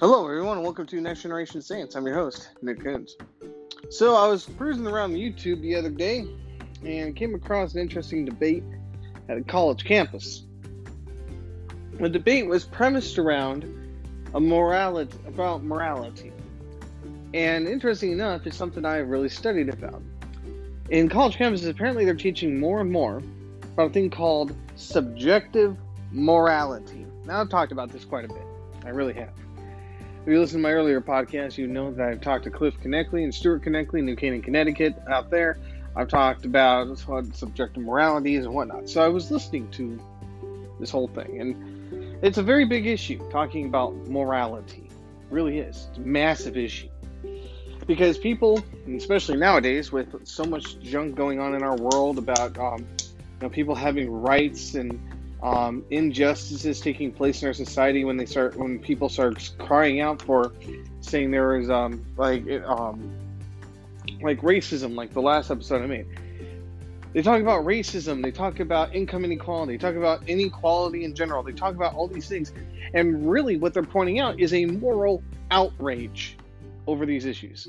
Hello, everyone, and welcome to Next Generation Saints. I'm your host, Nick Kunze. So, I was cruising around YouTube the other day and came across an interesting debate at a college campus. The debate was premised around a morality about morality, and interesting enough, it's something I have really studied about. In college campuses, apparently they're teaching more and more about a thing called subjective morality. Now, I've talked about this quite a bit. I really have. If you listen to my earlier podcast, you know that I've talked to Cliff Knechtle and Stuart Knechtle, New Canaan, Connecticut, out there. I've talked about subjective morality is and whatnot. So I was listening to this whole thing, and it's a very big issue talking about morality. It really is. It's a massive issue. Because people, especially nowadays, with so much junk going on in our world about um, you know, people having rights and um, injustices taking place in our society when they start when people start crying out for saying there is um, like um, like racism like the last episode I made. They talk about racism. They talk about income inequality they talk about inequality in general. They talk about all these things. And really what they're pointing out is a moral outrage over these issues.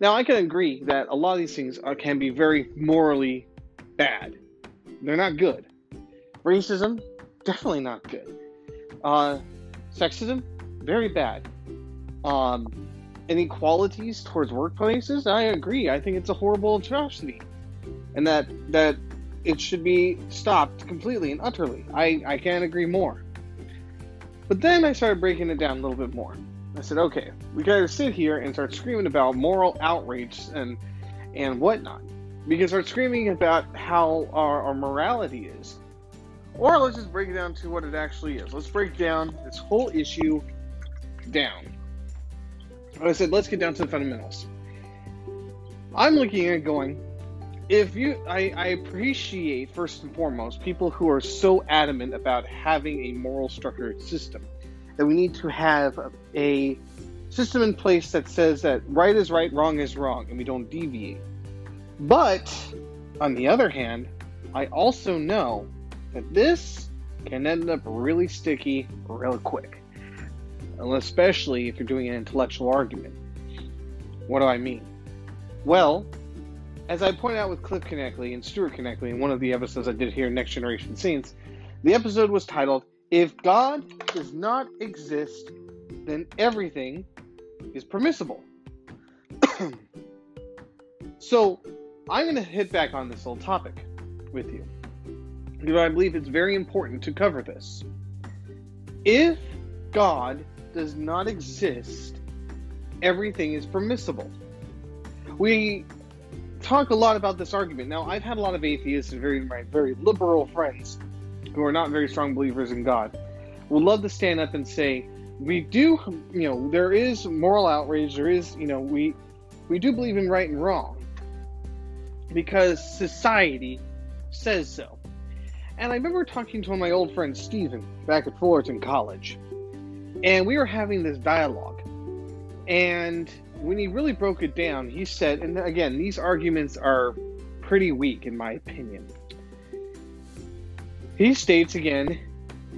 Now I can agree that a lot of these things are, can be very morally bad. They're not good Racism, definitely not good. Uh, sexism, very bad. Um, inequalities towards workplaces, I agree. I think it's a horrible atrocity, and that that it should be stopped completely and utterly. I I can't agree more. But then I started breaking it down a little bit more. I said, okay, we gotta sit here and start screaming about moral outrage and and whatnot. We can start screaming about how our, our morality is. Or let's just break it down to what it actually is. Let's break down this whole issue down. Like I said, let's get down to the fundamentals. I'm looking at going, if you, I, I appreciate first and foremost people who are so adamant about having a moral structured system that we need to have a, a system in place that says that right is right, wrong is wrong, and we don't deviate. But on the other hand, I also know that this can end up really sticky real quick. Especially if you're doing an intellectual argument. What do I mean? Well, as I pointed out with Cliff Knechtle and Stuart Knechtle in one of the episodes I did here, Next Generation Saints, the episode was titled, If God Does Not Exist, Then Everything is Permissible. so, I'm going to hit back on this whole topic with you because I believe it's very important to cover this. If God does not exist, everything is permissible. We talk a lot about this argument. Now, I've had a lot of atheists and very my very liberal friends who are not very strong believers in God would love to stand up and say, we do, you know, there is moral outrage. There is, you know, we we do believe in right and wrong because society says so. And I remember talking to my old friend Steven, back at Fullerton College. And we were having this dialogue. And when he really broke it down, he said, and again, these arguments are pretty weak in my opinion. He states again,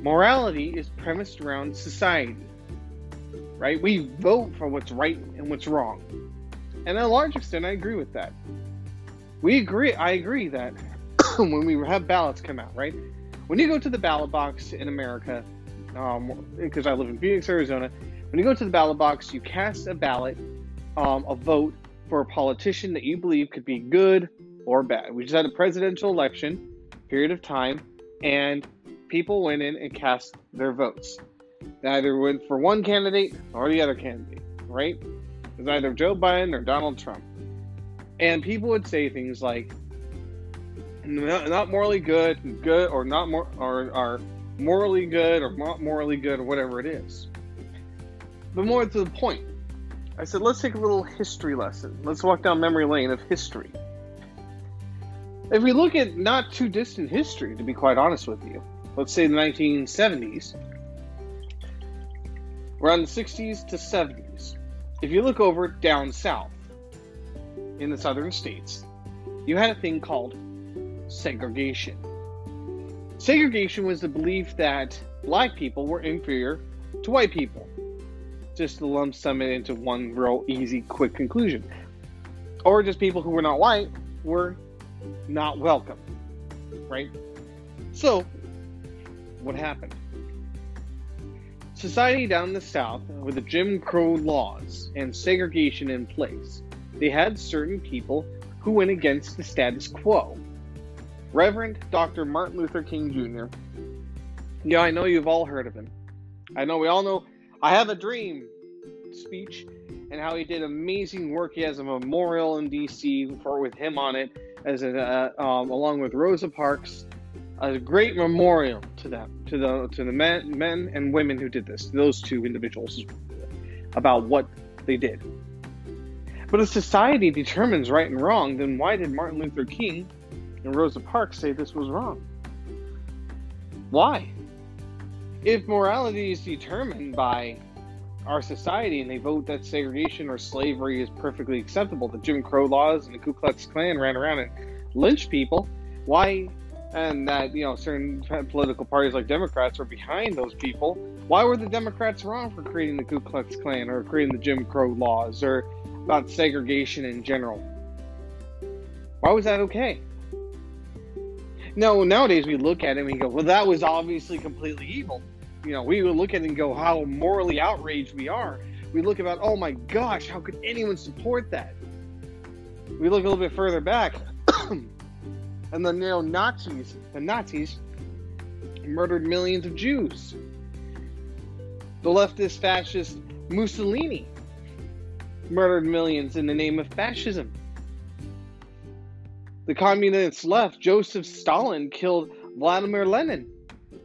morality is premised around society. Right? We vote for what's right and what's wrong. And to a large extent, I agree with that. We agree, I agree that when we have ballots come out, right? When you go to the ballot box in America, um, because I live in Phoenix, Arizona, when you go to the ballot box, you cast a ballot, um, a vote for a politician that you believe could be good or bad. We just had a presidential election period of time, and people went in and cast their votes. They either went for one candidate or the other candidate, right? It was either Joe Biden or Donald Trump. And people would say things like, not, morally good, good or not more or are morally good or not morally good or whatever it is. But more to the point, I said let's take a little history lesson. Let's walk down memory lane of history. If we look at not too distant history, to be quite honest with you, let's say the 1970s, around the 60s to 70s, if you look over down south in the southern states, you had a thing called segregation. Segregation was the belief that black people were inferior to white people. just to lump sum it into one real easy, quick conclusion. Or just people who were not white were not welcome, right? So, what happened? Society down in the South, with the Jim Crow laws and segregation in place, they had certain people who went against the status quo. Reverend Dr. Martin Luther King Jr. Yeah, I know you've all heard of him. I know we all know I Have a Dream speech and how he did amazing work. He has a memorial in D.C. for with him on it, as a, uh, um, along with Rosa Parks, a great memorial to them, to the to the men, men and women who did this, those two individuals, about what they did. But if society determines right and wrong, then why did Martin Luther King and Rosa Parks say this was wrong? Why? If morality is determined by our society and they vote that segregation or slavery is perfectly acceptable, the Jim Crow laws and the Ku Klux Klan ran around and lynched people, why and that you know certain political parties like Democrats are behind those people. Why were the Democrats wrong for creating the Ku Klux Klan or creating the Jim Crow laws or about segregation in general? Why was that okay? No, nowadays we look at it and we go, well, that was obviously completely evil. You know, we would look at it and go, how morally outraged we are. We look about, oh my gosh, how could anyone support that? We look a little bit further back, and the neo Nazis, the Nazis, murdered millions of Jews. The leftist fascist Mussolini murdered millions in the name of fascism. The communists left, Joseph Stalin, killed Vladimir Lenin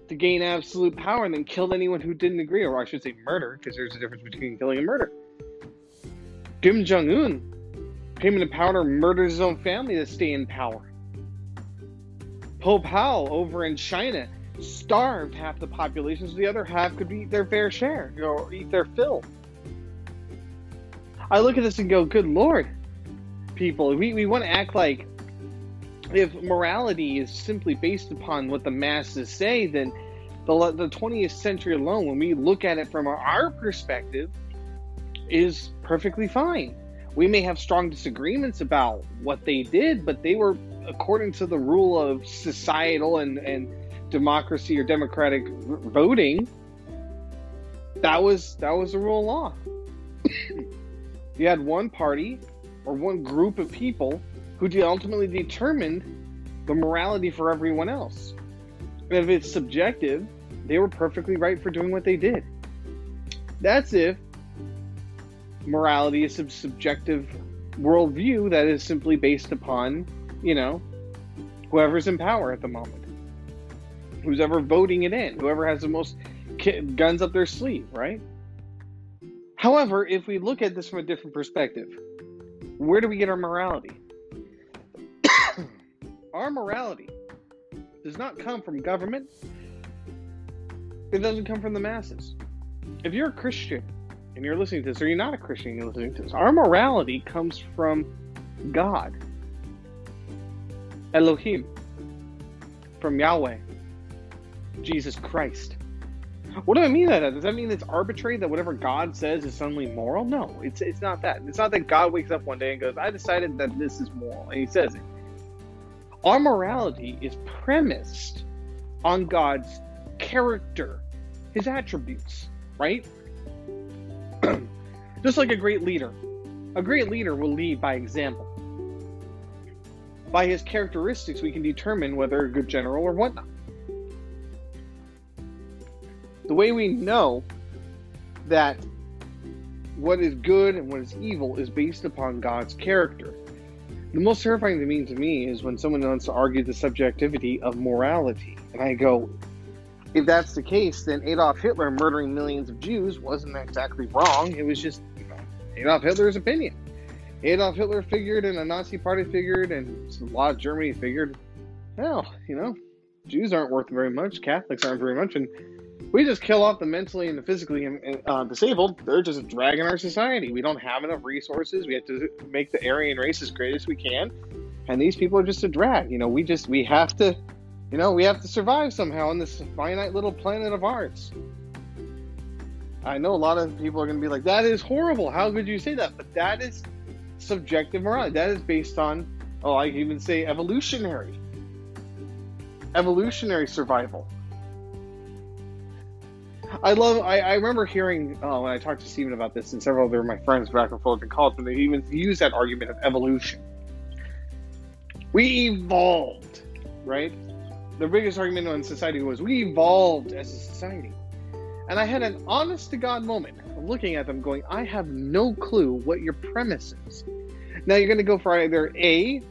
to gain absolute power and then killed anyone who didn't agree, or I should say murder, because there's a difference between killing and murder. Kim Jong un came into power and murdered his own family to stay in power. Pope Hao over in China starved half the population so the other half could eat their fair share or eat their fill. I look at this and go, good lord, people, we, we want to act like if morality is simply based upon what the masses say, then the, the 20th century alone, when we look at it from our, perspective, is perfectly fine. We may have strong disagreements about what they did, but they were according to the rule of societal and, and democracy or democratic voting. That was that was the rule of law. you had one party or one group of people who ultimately determined the morality for everyone else. And if it's subjective, they were perfectly right for doing what they did. That's if morality is a subjective worldview that is simply based upon, you know, whoever's in power at the moment, who's ever voting it in, whoever has the most guns up their sleeve, right? However, if we look at this from a different perspective, where do we get our morality? Our morality does not come from government. It doesn't come from the masses. If you're a Christian and you're listening to this, or you're not a Christian and you're listening to this, our morality comes from God, Elohim, from Yahweh, Jesus Christ. What do I mean by that? Does that mean it's arbitrary that whatever God says is suddenly moral? No, it's it's not that. It's not that God wakes up one day and goes, "I decided that this is moral," and He says it. Our morality is premised on God's character, His attributes, right? Just like a great leader. A great leader will lead by example. By his characteristics, we can determine whether a good general or whatnot. The way we know that what is good and what is evil is based upon God's character. The most terrifying thing to me is when someone wants to argue the subjectivity of morality. And I go, if that's the case, then Adolf Hitler murdering millions of Jews wasn't exactly wrong. It was just you know, Adolf Hitler's opinion. Adolf Hitler figured, and the Nazi Party figured, and a lot of Germany figured, well, you know, Jews aren't worth very much, Catholics aren't very much, and we just kill off the mentally and the physically uh, disabled. They're just dragging our society. We don't have enough resources. We have to make the Aryan race as great as we can, and these people are just a drag. You know, we just we have to you know, we have to survive somehow on this finite little planet of ours. I know a lot of people are going to be like, that is horrible. How could you say that? But that is subjective morality. That is based on, oh, I even say evolutionary. Evolutionary survival. I love. I, I remember hearing oh, when I talked to Stephen about this, and several other of my friends back and forth in college, when they even use that argument of evolution. We evolved, right? The biggest argument in society was we evolved as a society, and I had an honest to God moment looking at them, going, I have no clue what your premise is. Now you're going to go for either A,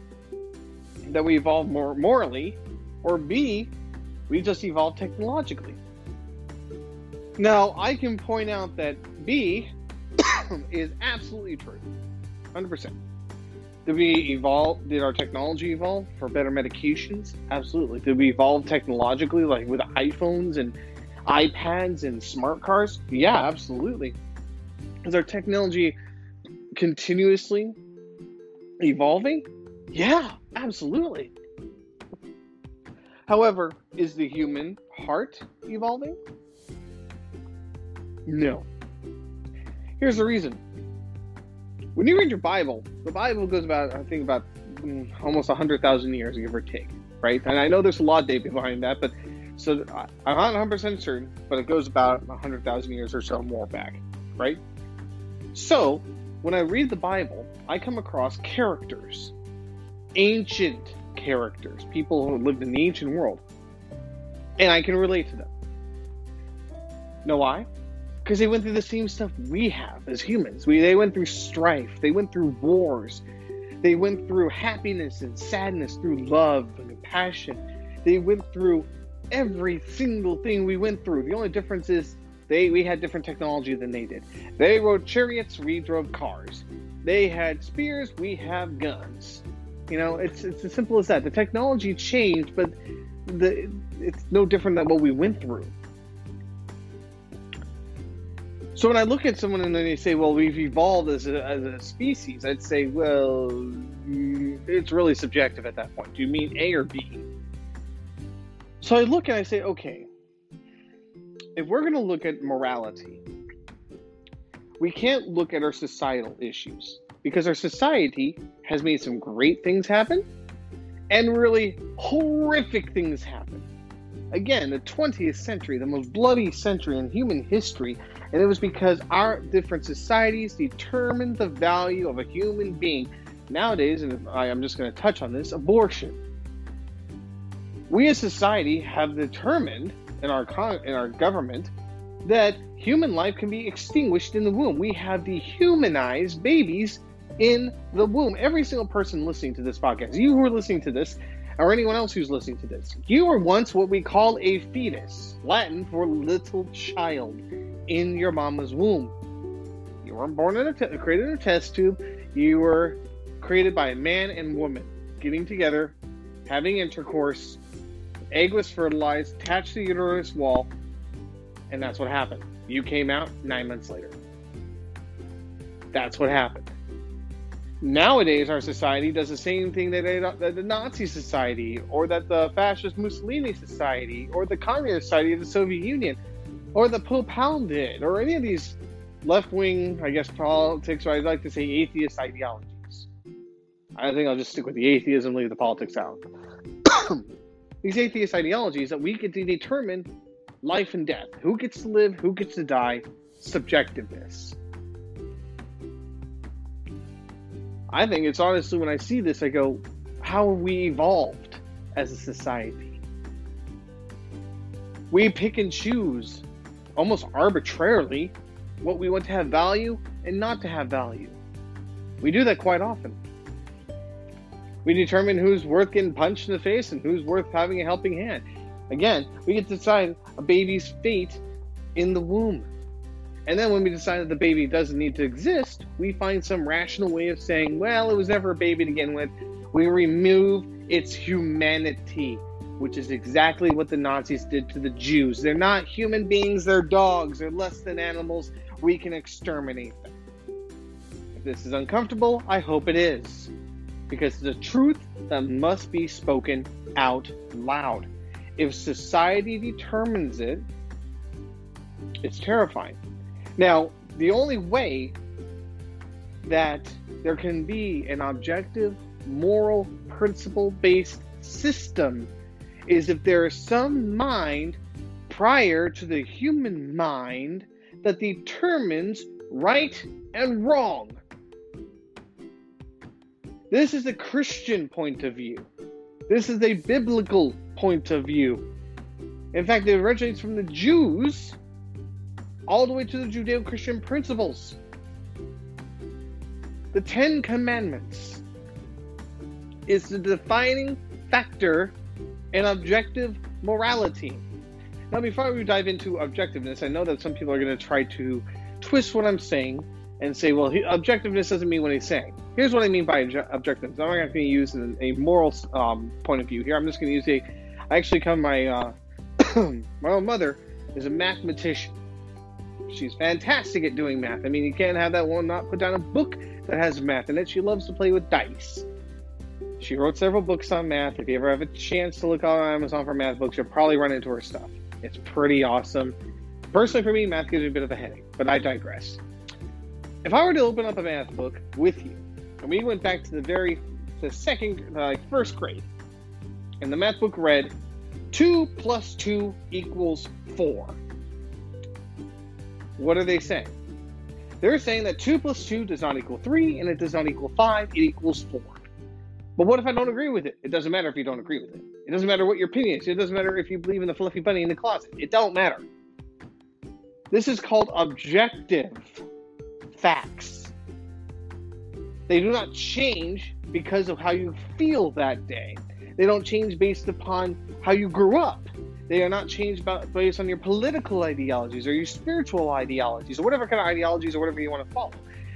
that we evolved more morally, or B, we just evolved technologically. Now, I can point out that B is absolutely true. 100%. Did we evolve? Did our technology evolve for better medications? Absolutely. Did we evolve technologically, like with iPhones and iPads and smart cars? Yeah, absolutely. Is our technology continuously evolving? Yeah, absolutely. However, is the human heart evolving? No. Here's the reason. When you read your Bible, the Bible goes about, I think, about mm, almost 100,000 years, give or take, right? And I know there's a lot of data behind that, but so I'm not 100% certain, but it goes about 100,000 years or so more back, right? So when I read the Bible, I come across characters, ancient characters, people who lived in the ancient world, and I can relate to them. Know why? Because they went through the same stuff we have as humans. We, they went through strife, they went through wars, they went through happiness and sadness, through love and compassion. They went through every single thing we went through. The only difference is they we had different technology than they did. They rode chariots, we drove cars. They had spears, we have guns. You know, it's it's as simple as that. The technology changed, but the it's no different than what we went through. So when I look at someone and then they say, "Well, we've evolved as a, as a species," I'd say, "Well, mm, it's really subjective at that point. Do you mean A or B?" So I look and I say, "Okay, if we're going to look at morality, we can't look at our societal issues because our society has made some great things happen and really horrific things happen." Again, the 20th century, the most bloody century in human history, and it was because our different societies determined the value of a human being. Nowadays, and I, am just going to touch on this abortion. We as society have determined in our, in our government that human life can be extinguished in the womb. We have dehumanized babies in the womb. Every single person listening to this podcast, you who are listening to this, or anyone else who's listening to this, you were once what we call a fetus, Latin for little child in your mama's womb. You weren't born in a t- created in a test tube. You were created by a man and woman getting together, having intercourse. Egg was fertilized, attached to the uterus wall, and that's what happened. You came out nine months later. That's what happened. Nowadays, our society does the same thing that, that the Nazi society, or that the fascist Mussolini society, or the communist society of the Soviet Union or the Pope did, or any of these left wing, I guess, politics, or I'd like to say atheist ideologies. I think I'll just stick with the atheism, and leave the politics out. these atheist ideologies that we get to determine life and death. Who gets to live, who gets to die, subjectiveness. I think it's honestly when I see this, I go, how have we evolved as a society? We pick and choose almost arbitrarily what we want to have value and not to have value. We do that quite often. We determine who's worth getting punched in the face and who's worth having a helping hand. Again, we get to decide a baby's fate in the womb. And then when we decide that the baby doesn't need to exist, we find some rational way of saying, well, it was never a baby to begin with. We remove its humanity which is exactly what the Nazis did to the Jews. They're not human beings, they're dogs, they're less than animals. We can exterminate them. If this is uncomfortable, I hope it is. Because the truth that must be spoken out loud. If society determines it, it's terrifying. Now, the only way that there can be an objective, moral, principle based system is if there is some mind prior to the human mind that determines right and wrong. This is a Christian point of view. This is a biblical point of view. In fact, it originates from the Jews all the way to the Judeo Christian principles. The Ten Commandments is the defining factor in objective morality. Now, before we dive into objectiveness, I know that some people are going to try to twist what I'm saying and say, well, objectiveness doesn't mean what he's saying. Here's what I mean by objectiveness. I'm not going to use a moral um, point of view here. I'm just going to use a. I actually come my uh, my own mother is a mathematician. She's fantastic at doing math. I mean, you can't have that one not put down a book that has math in it. She loves to play with dice. She wrote several books on math. If you ever have a chance to look on Amazon for math books, you'll probably run into her stuff. It's pretty awesome. Personally, for me, math gives me a bit of a headache, but I digress. If I were to open up a math book with you, and we went back to the very, the second, uh, first grade, and the math book read, 2 plus 2 equals 4. What are they saying? They're saying that 2 plus 2 does not equal 3, and it does not equal 5, it equals 4. But what if I don't agree with it? It doesn't matter if you don't agree with it. It doesn't matter what your opinion is. It doesn't matter if you believe in the fluffy bunny in the closet. It don't matter. This is called objective facts. They do not change because of how you feel that day. They don't change based upon how you grew up. They are not changed based on your political ideologies or your spiritual ideologies or whatever kind of ideologies or whatever you want to follow.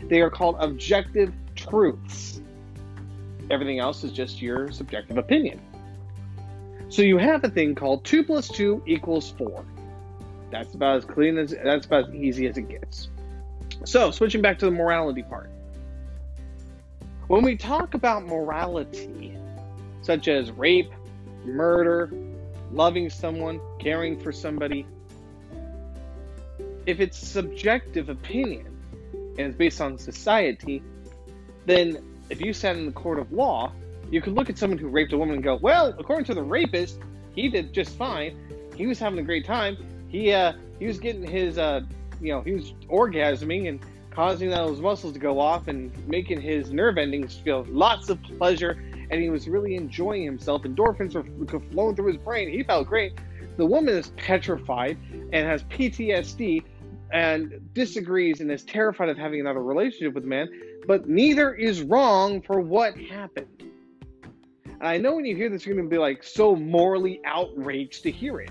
They are called objective truths. Everything else is just your subjective opinion. So you have a thing called 2 plus 2 equals 4. That's about as clean as that's about as easy as it gets. So, switching back to the morality part. When we talk about morality, such as rape, murder, loving someone, caring for somebody, if it's subjective opinion and it's based on society, then if you sat in the court of law, you could look at someone who raped a woman and go, well, according to the rapist, he did just fine. He was having a great time. He uh, he was getting his uh, you know, he was orgasming and causing those muscles to go off and making his nerve endings feel lots of pleasure. And he was really enjoying himself. Endorphins were flowing through his brain. He felt great. The woman is petrified and has PTSD and disagrees and is terrified of having another relationship with the man, but neither is wrong for what happened. And I know when you hear this, you're going to be like so morally outraged to hear it.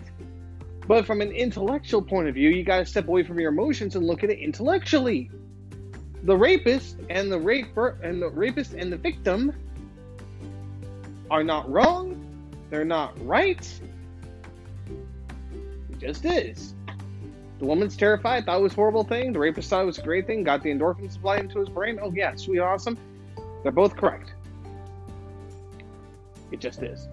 But from an intellectual point of view, you got to step away from your emotions and look at it intellectually. The rapist and the raper and the rapist and the victim are not wrong. They're not right. It just is. The woman's terrified, thought it was a horrible thing. The rapist thought it was a great thing, got the endorphin supply into his brain. Oh, yeah, sweet, awesome. They're both correct. It just is.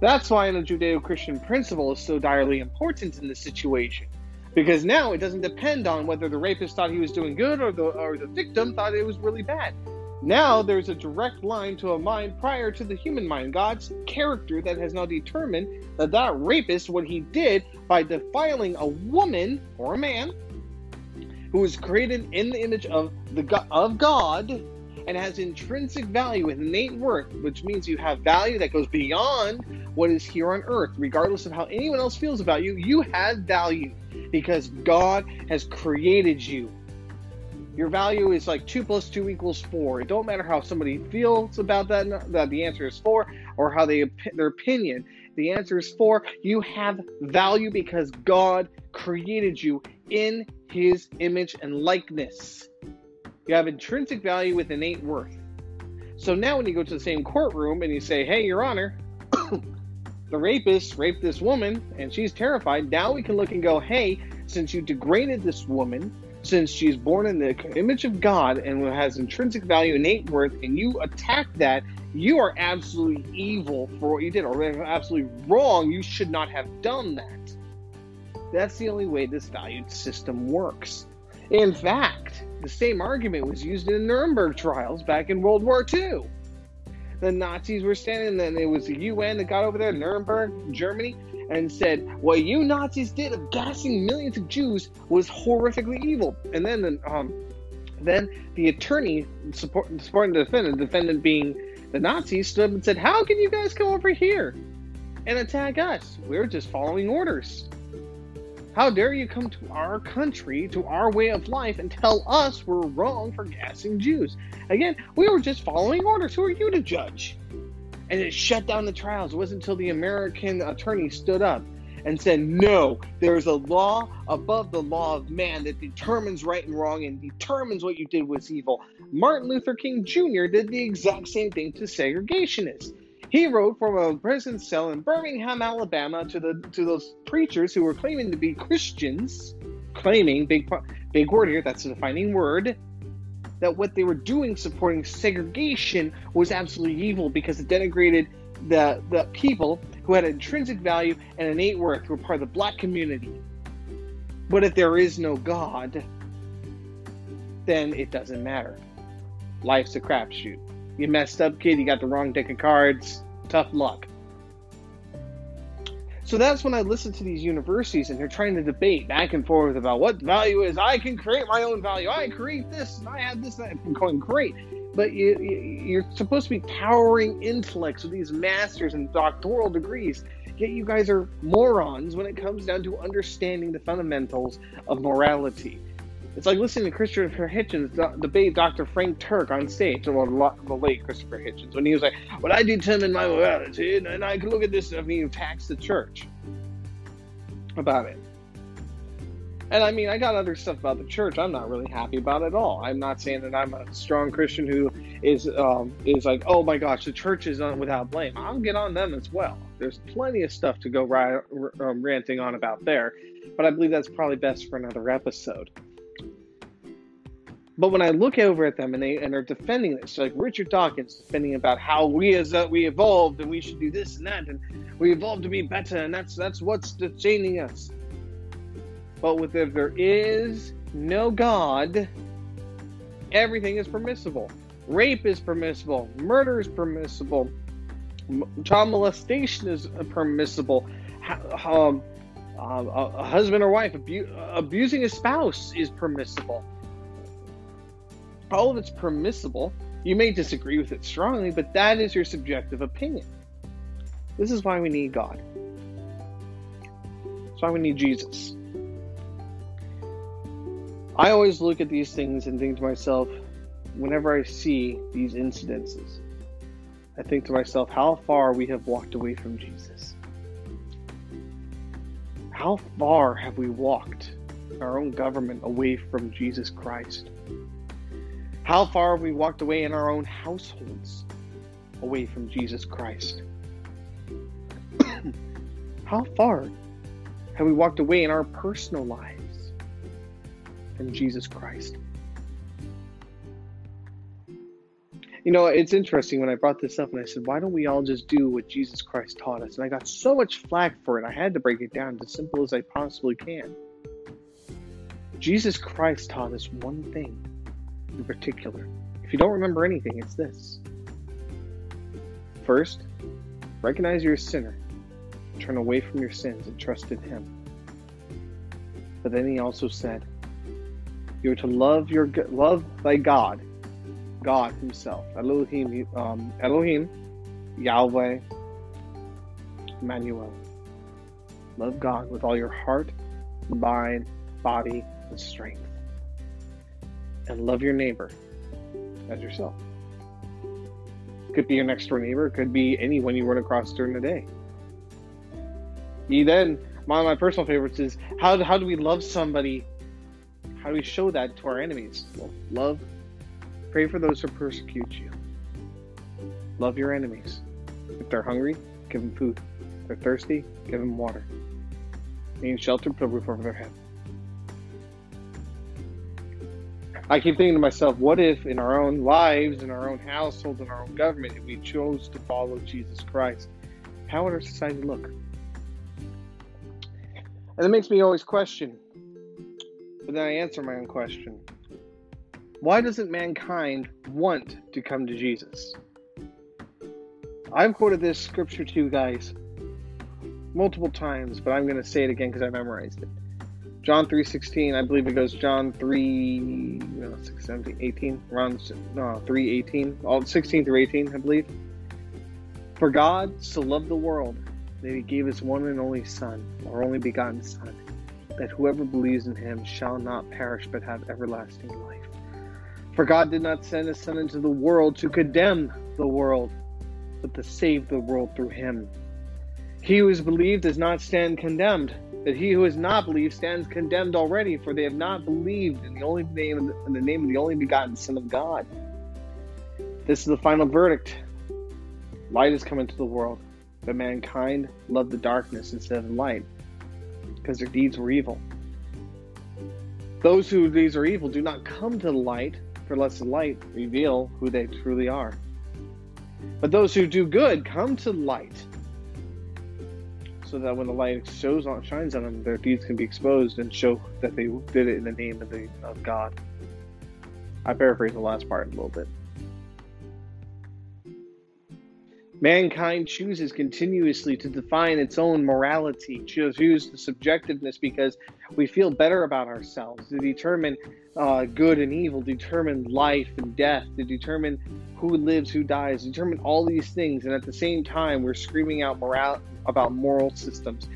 That's why the Judeo Christian principle is so direly important in this situation. Because now it doesn't depend on whether the rapist thought he was doing good or the, or the victim thought it was really bad. Now there's a direct line to a mind prior to the human mind, God's character that has now determined that that rapist, what he did by defiling a woman or a man who was created in the image of the of God and has intrinsic value with innate worth, which means you have value that goes beyond what is here on earth. Regardless of how anyone else feels about you, you have value because God has created you. Your value is like 2 plus 2 equals 4. It don't matter how somebody feels about that, that the answer is 4, or how they their opinion. The answer is 4. You have value because God created you in his image and likeness. You have intrinsic value with innate worth. So now, when you go to the same courtroom and you say, Hey, Your Honor, the rapist raped this woman and she's terrified, now we can look and go, Hey, since you degraded this woman, since she's born in the image of God and has intrinsic value, innate worth, and you attack that, you are absolutely evil for what you did, or absolutely wrong. You should not have done that. That's the only way this valued system works. In fact, the same argument was used in the Nuremberg trials back in World War II. The Nazis were standing, and it was the UN that got over there, Nuremberg, Germany, and said, What you Nazis did of gassing millions of Jews was horrifically evil. And then, um, then the attorney support, supporting the defendant, the defendant being the Nazis, stood up and said, How can you guys come over here and attack us? We're just following orders. How dare you come to our country, to our way of life, and tell us we're wrong for gassing Jews? Again, we were just following orders. Who are you to judge? And it shut down the trials. It wasn't until the American attorney stood up and said, No, there's a law above the law of man that determines right and wrong and determines what you did was evil. Martin Luther King Jr. did the exact same thing to segregationists. He wrote from a prison cell in Birmingham, Alabama, to the to those preachers who were claiming to be Christians, claiming big big word here. That's a defining word. That what they were doing, supporting segregation, was absolutely evil because it denigrated the the people who had intrinsic value and innate worth, who were part of the black community. But if there is no God, then it doesn't matter. Life's a crapshoot. You messed up, kid. You got the wrong deck of cards tough luck. So that's when I listen to these universities and they're trying to debate back and forth about what value is. I can create my own value. I create this and I have this. I'm going great. But you, you're supposed to be towering intellects with these masters and doctoral degrees. Yet you guys are morons when it comes down to understanding the fundamentals of morality. It's like listening to Christopher Hitchens debate Dr. Frank Turek on stage, or the late Christopher Hitchens, when he was like, "Well, I determine my morality, and I can look at this stuff." And he attacks the church about it. And I mean, I got other stuff about the church I'm not really happy about at all. I'm not saying that I'm a strong Christian who is um, is like, oh my gosh, the church is without blame. I'll get on them as well. There's plenty of stuff to go ri- um, ranting on about there, but I believe that's probably best for another episode. But when I look over at them and they and are defending this, like Richard Dawkins defending about how we as uh, we evolved and we should do this and that and we evolved to be better and that's that's what's changing us. But with if there is no God, everything is permissible. Rape is permissible. Murder is permissible. Child molestation is permissible. Um, uh, a husband or wife abu- abusing a spouse is permissible all of it's permissible. You may disagree with it strongly, but that is your subjective opinion. This is why we need God. That's why we need Jesus. I always look at these things and think to myself, whenever I see these incidences, I think to myself how far we have walked away from Jesus. How far have we walked our own government away from Jesus Christ? How far have we walked away in our own households away from Jesus Christ? How far have we walked away in our personal lives from Jesus Christ? You know, it's interesting when I brought this up and I said, why don't we all just do what Jesus Christ taught us? And I got so much flack for it, I had to break it down as simple as I possibly can. Jesus Christ taught us one thing in particular. If you don't remember anything, it's this. First, recognize you're a sinner, turn away from your sins, and trust in Him. But then He also said, "You're to love your love thy God, God Himself, Elohim, um, Elohim, Yahweh, Emmanuel. Love God with all your heart, mind, body, and strength." And love your neighbor as yourself. Could be your next door neighbor, could be anyone you run across during the day. You then, one of my personal favorites is how, how do we love somebody? How do we show that to our enemies? Well, love, pray for those who persecute you. Love your enemies. If they're hungry, give them food. If they're thirsty, give them water. Need shelter, put a roof over their head. I keep thinking to myself, what if in our own lives, in our own households, in our own government, if we chose to follow Jesus Christ, how would our society look? And it makes me always question. But then I answer my own question. Why doesn't mankind want to come to Jesus? I've quoted this scripture to you guys multiple times, but I'm going to say it again because I memorized it. John 3.16, I believe it goes John 3, no, 6, 17, 18, around, no, 3, 18, all 16 through 18, I believe. For God so loved the world that he gave his one and only Son, or only begotten Son, that whoever believes in him shall not perish but have everlasting life. For God did not send his Son into the world to condemn the world, but to save the world through him. He who is believed does not stand condemned, but he who has not believed stands condemned already, for they have not believed in the only name in the name of the only begotten Son of God. This is the final verdict. Light has come into the world, but mankind loved the darkness instead of the light, because their deeds were evil. Those whose deeds are evil do not come to the light, for lest the light reveal who they truly are. But those who do good come to light, so that when the light shows on, shines on them, their deeds can be exposed and show that they did it in the name of, the, of God. I paraphrase the last part a little bit. Mankind chooses continuously to define its own morality, choose the subjectiveness because we feel better about ourselves, to determine uh, good and evil, determine life and death, to determine who lives, who dies, determine all these things. And at the same time, we're screaming out moral about moral systems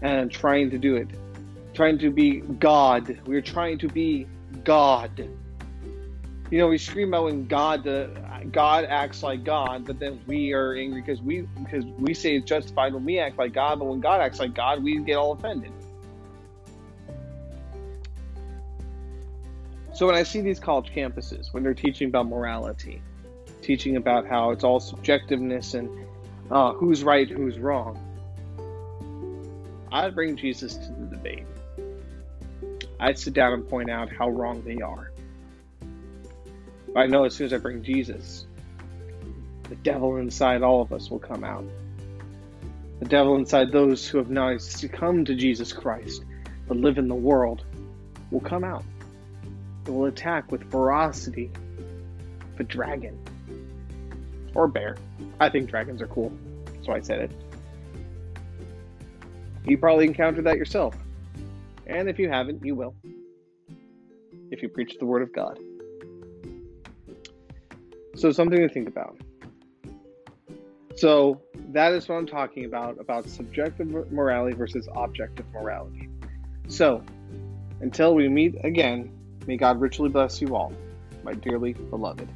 and trying to do it, trying to be God. We're trying to be God. You know, we scream out when God, uh, God acts like God, but then we are angry because we because we say it's justified when we act like God, but when God acts like God, we get all offended. So when I see these college campuses, when they're teaching about morality, teaching about how it's all subjectiveness and uh, who's right, who's wrong, I'd bring Jesus to the debate. I'd sit down and point out how wrong they are. I know as soon as I bring Jesus, the devil inside all of us will come out. The devil inside those who have not succumbed to Jesus Christ but live in the world will come out. It will attack with ferocity a dragon or bear. I think dragons are cool, so I said it. You probably encountered that yourself. And if you haven't, you will. If you preach the Word of God. So, something to think about. So, that is what I'm talking about about subjective morality versus objective morality. So, until we meet again, may God richly bless you all, my dearly beloved.